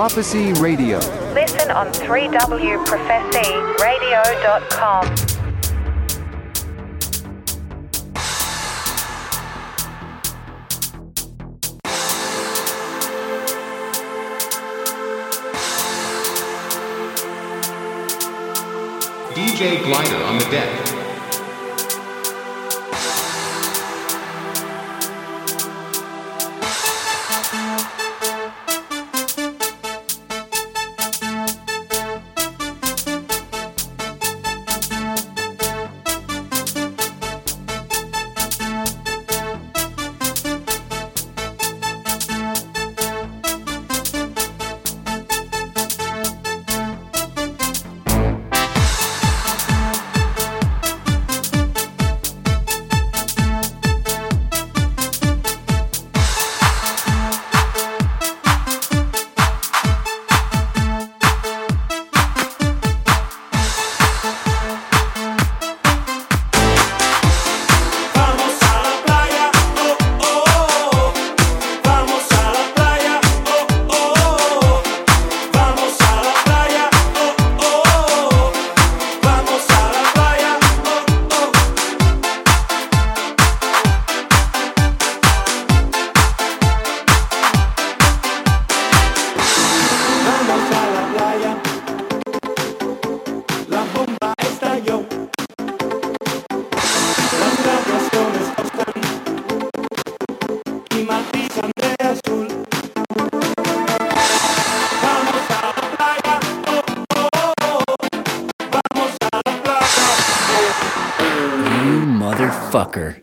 Prophecy Radio. Listen on 3wprophecyradio.com. DJ Glider on the deck. Fucker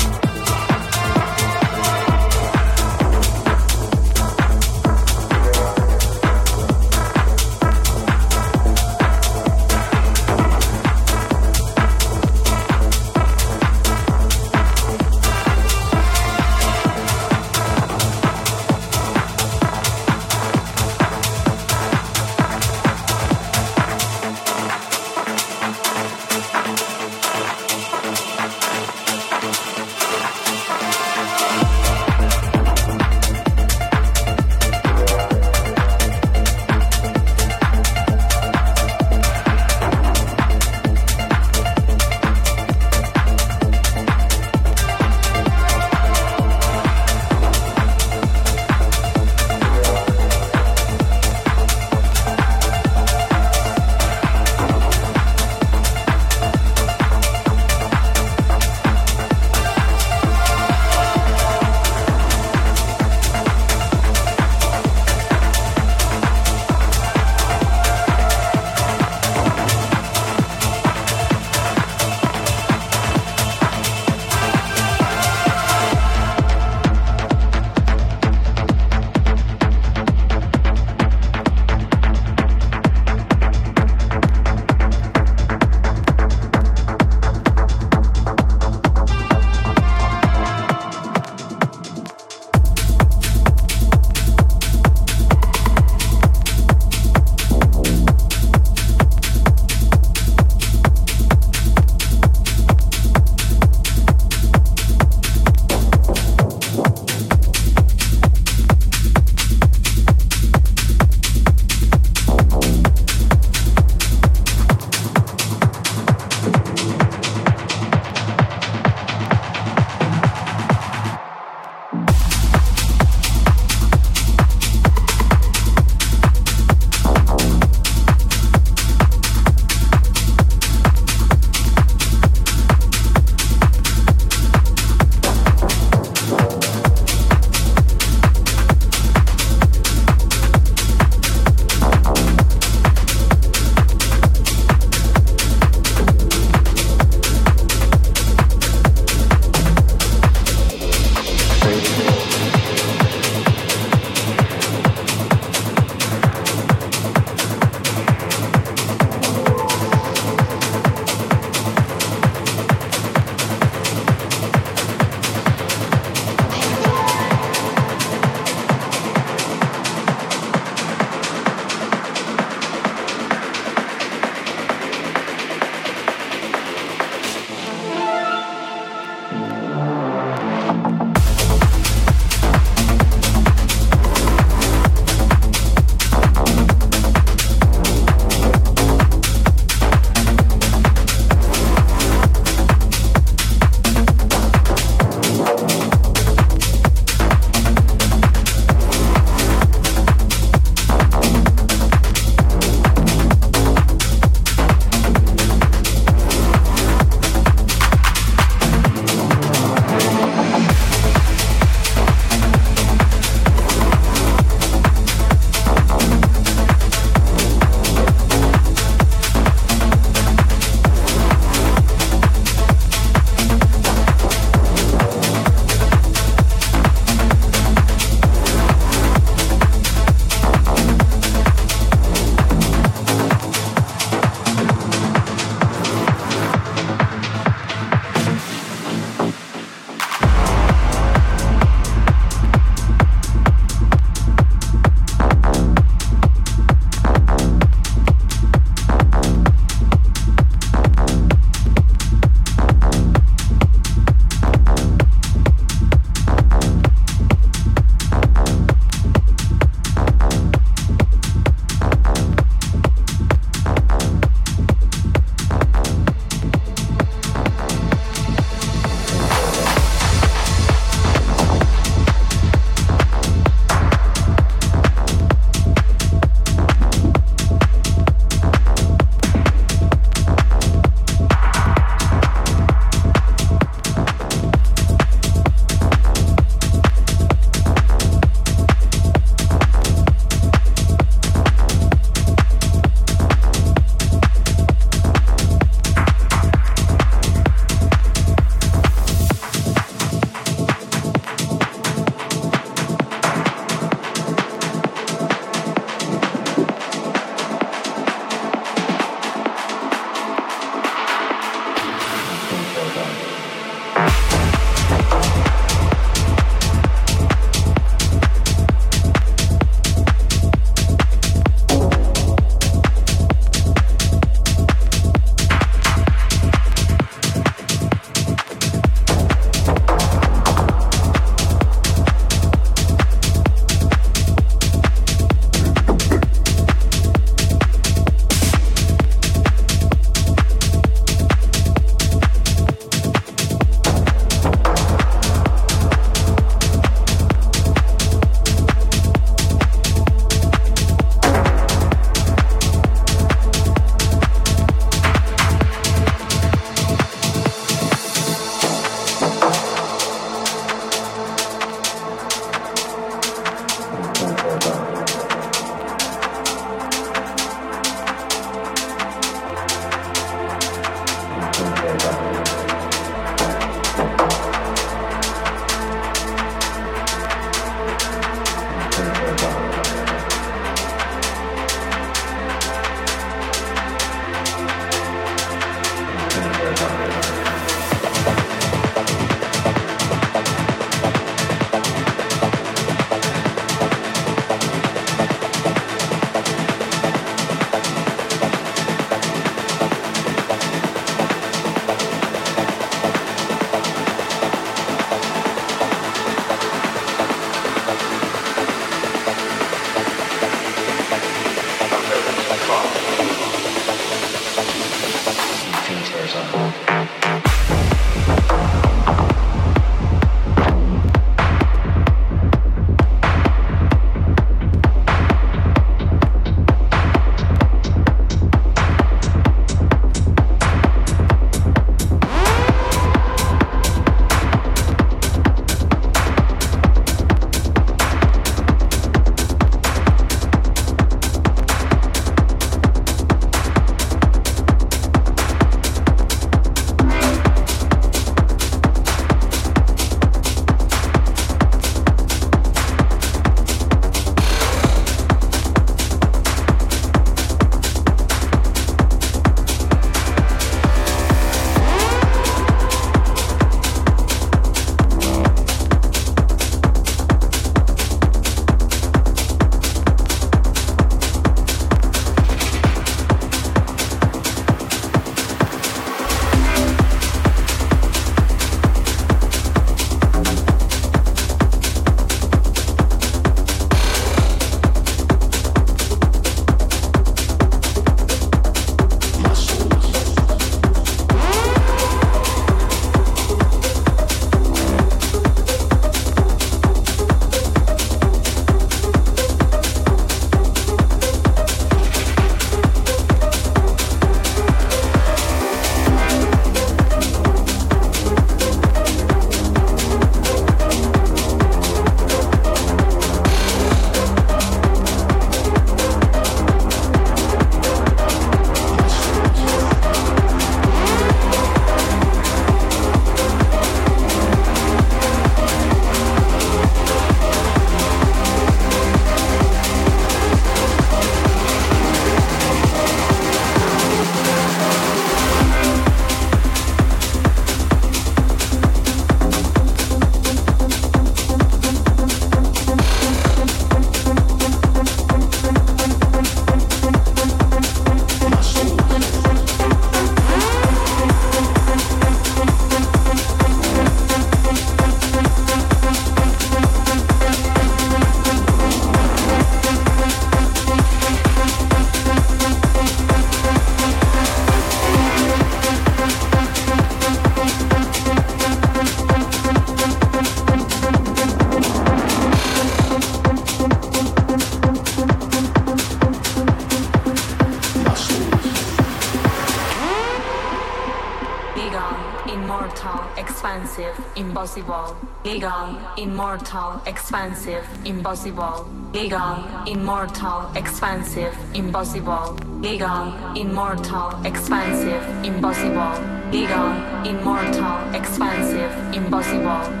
immortal, expansive, impossible. Legal, immortal, expansive, impossible. Legal, immortal, expansive, impossible. Legal, immortal, expansive, impossible.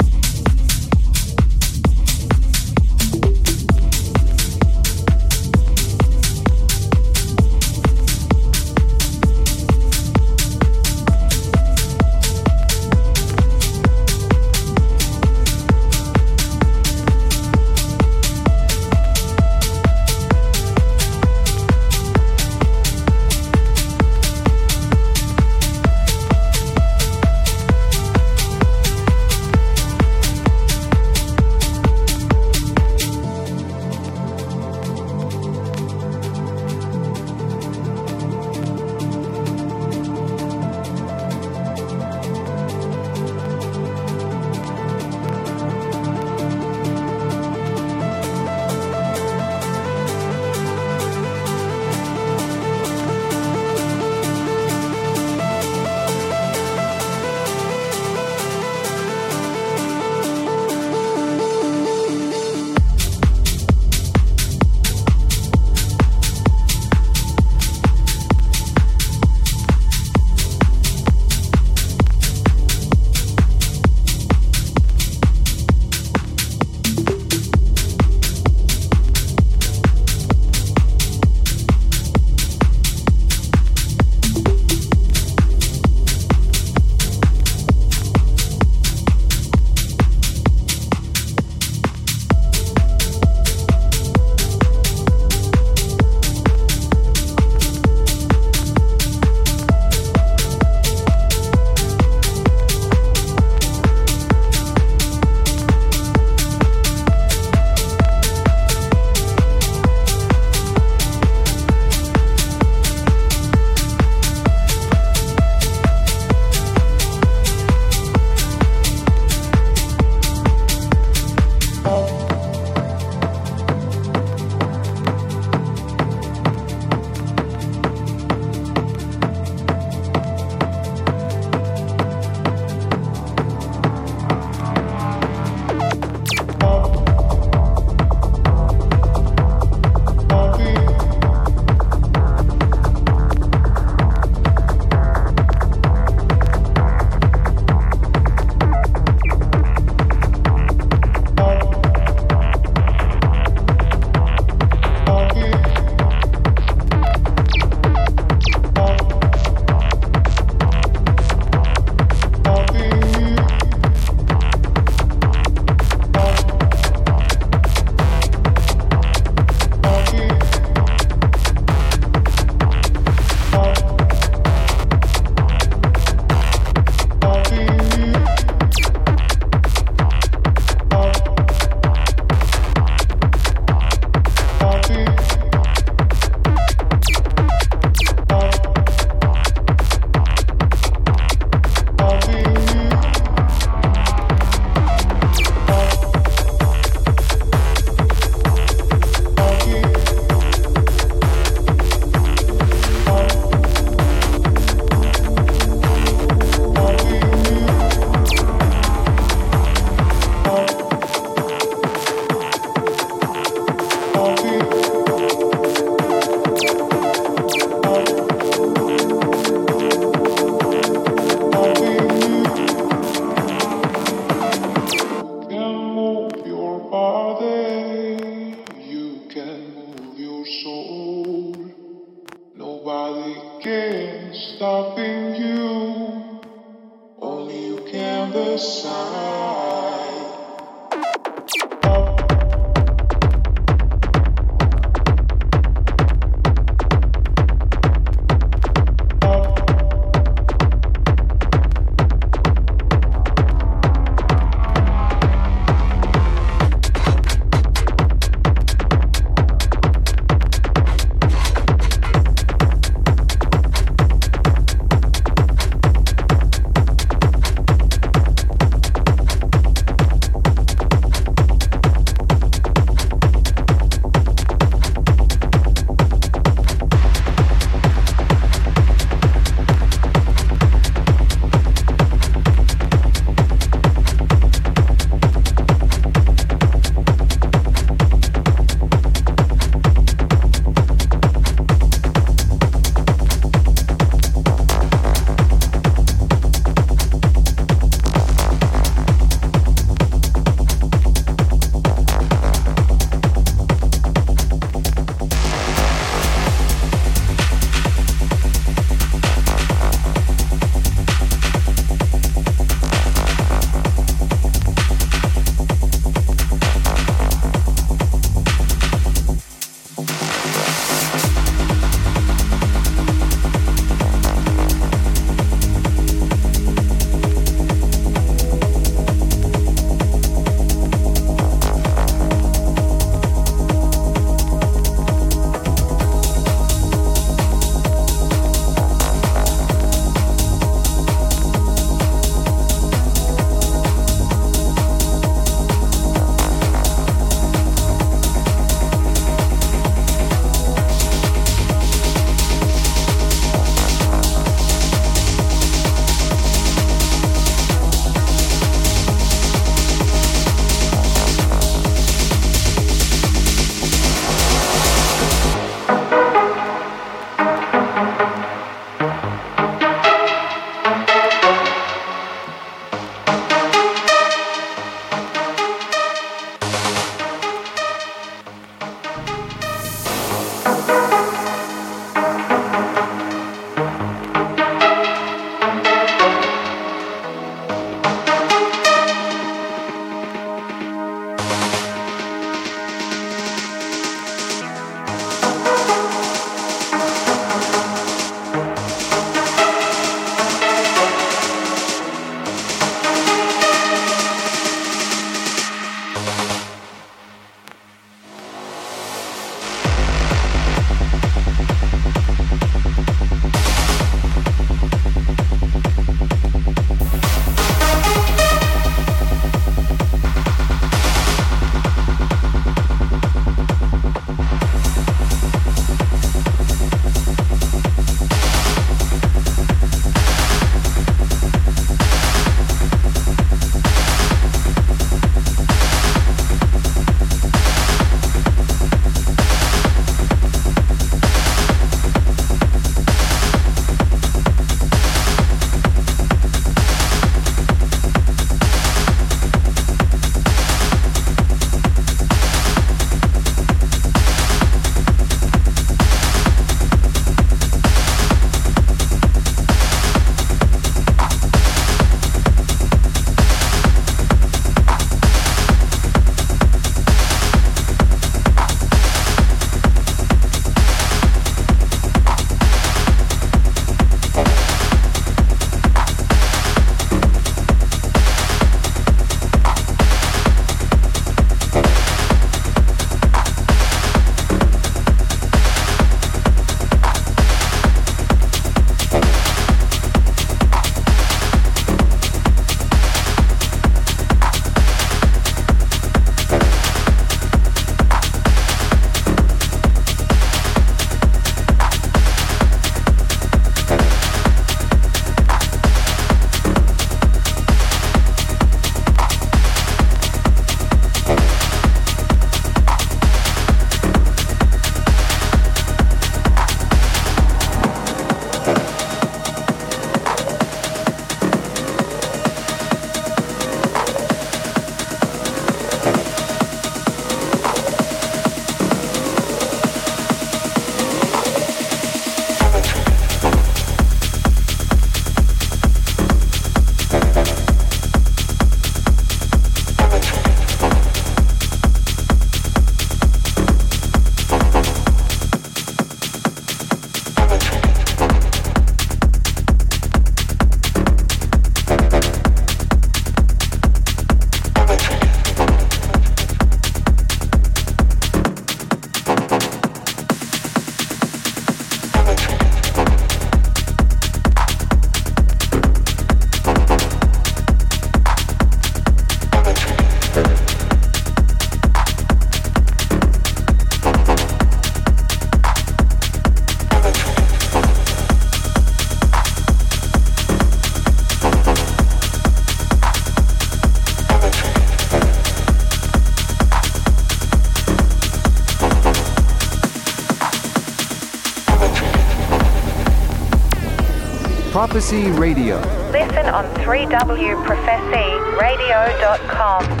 Prophecy Radio. Listen on 3wprophecyradio.com.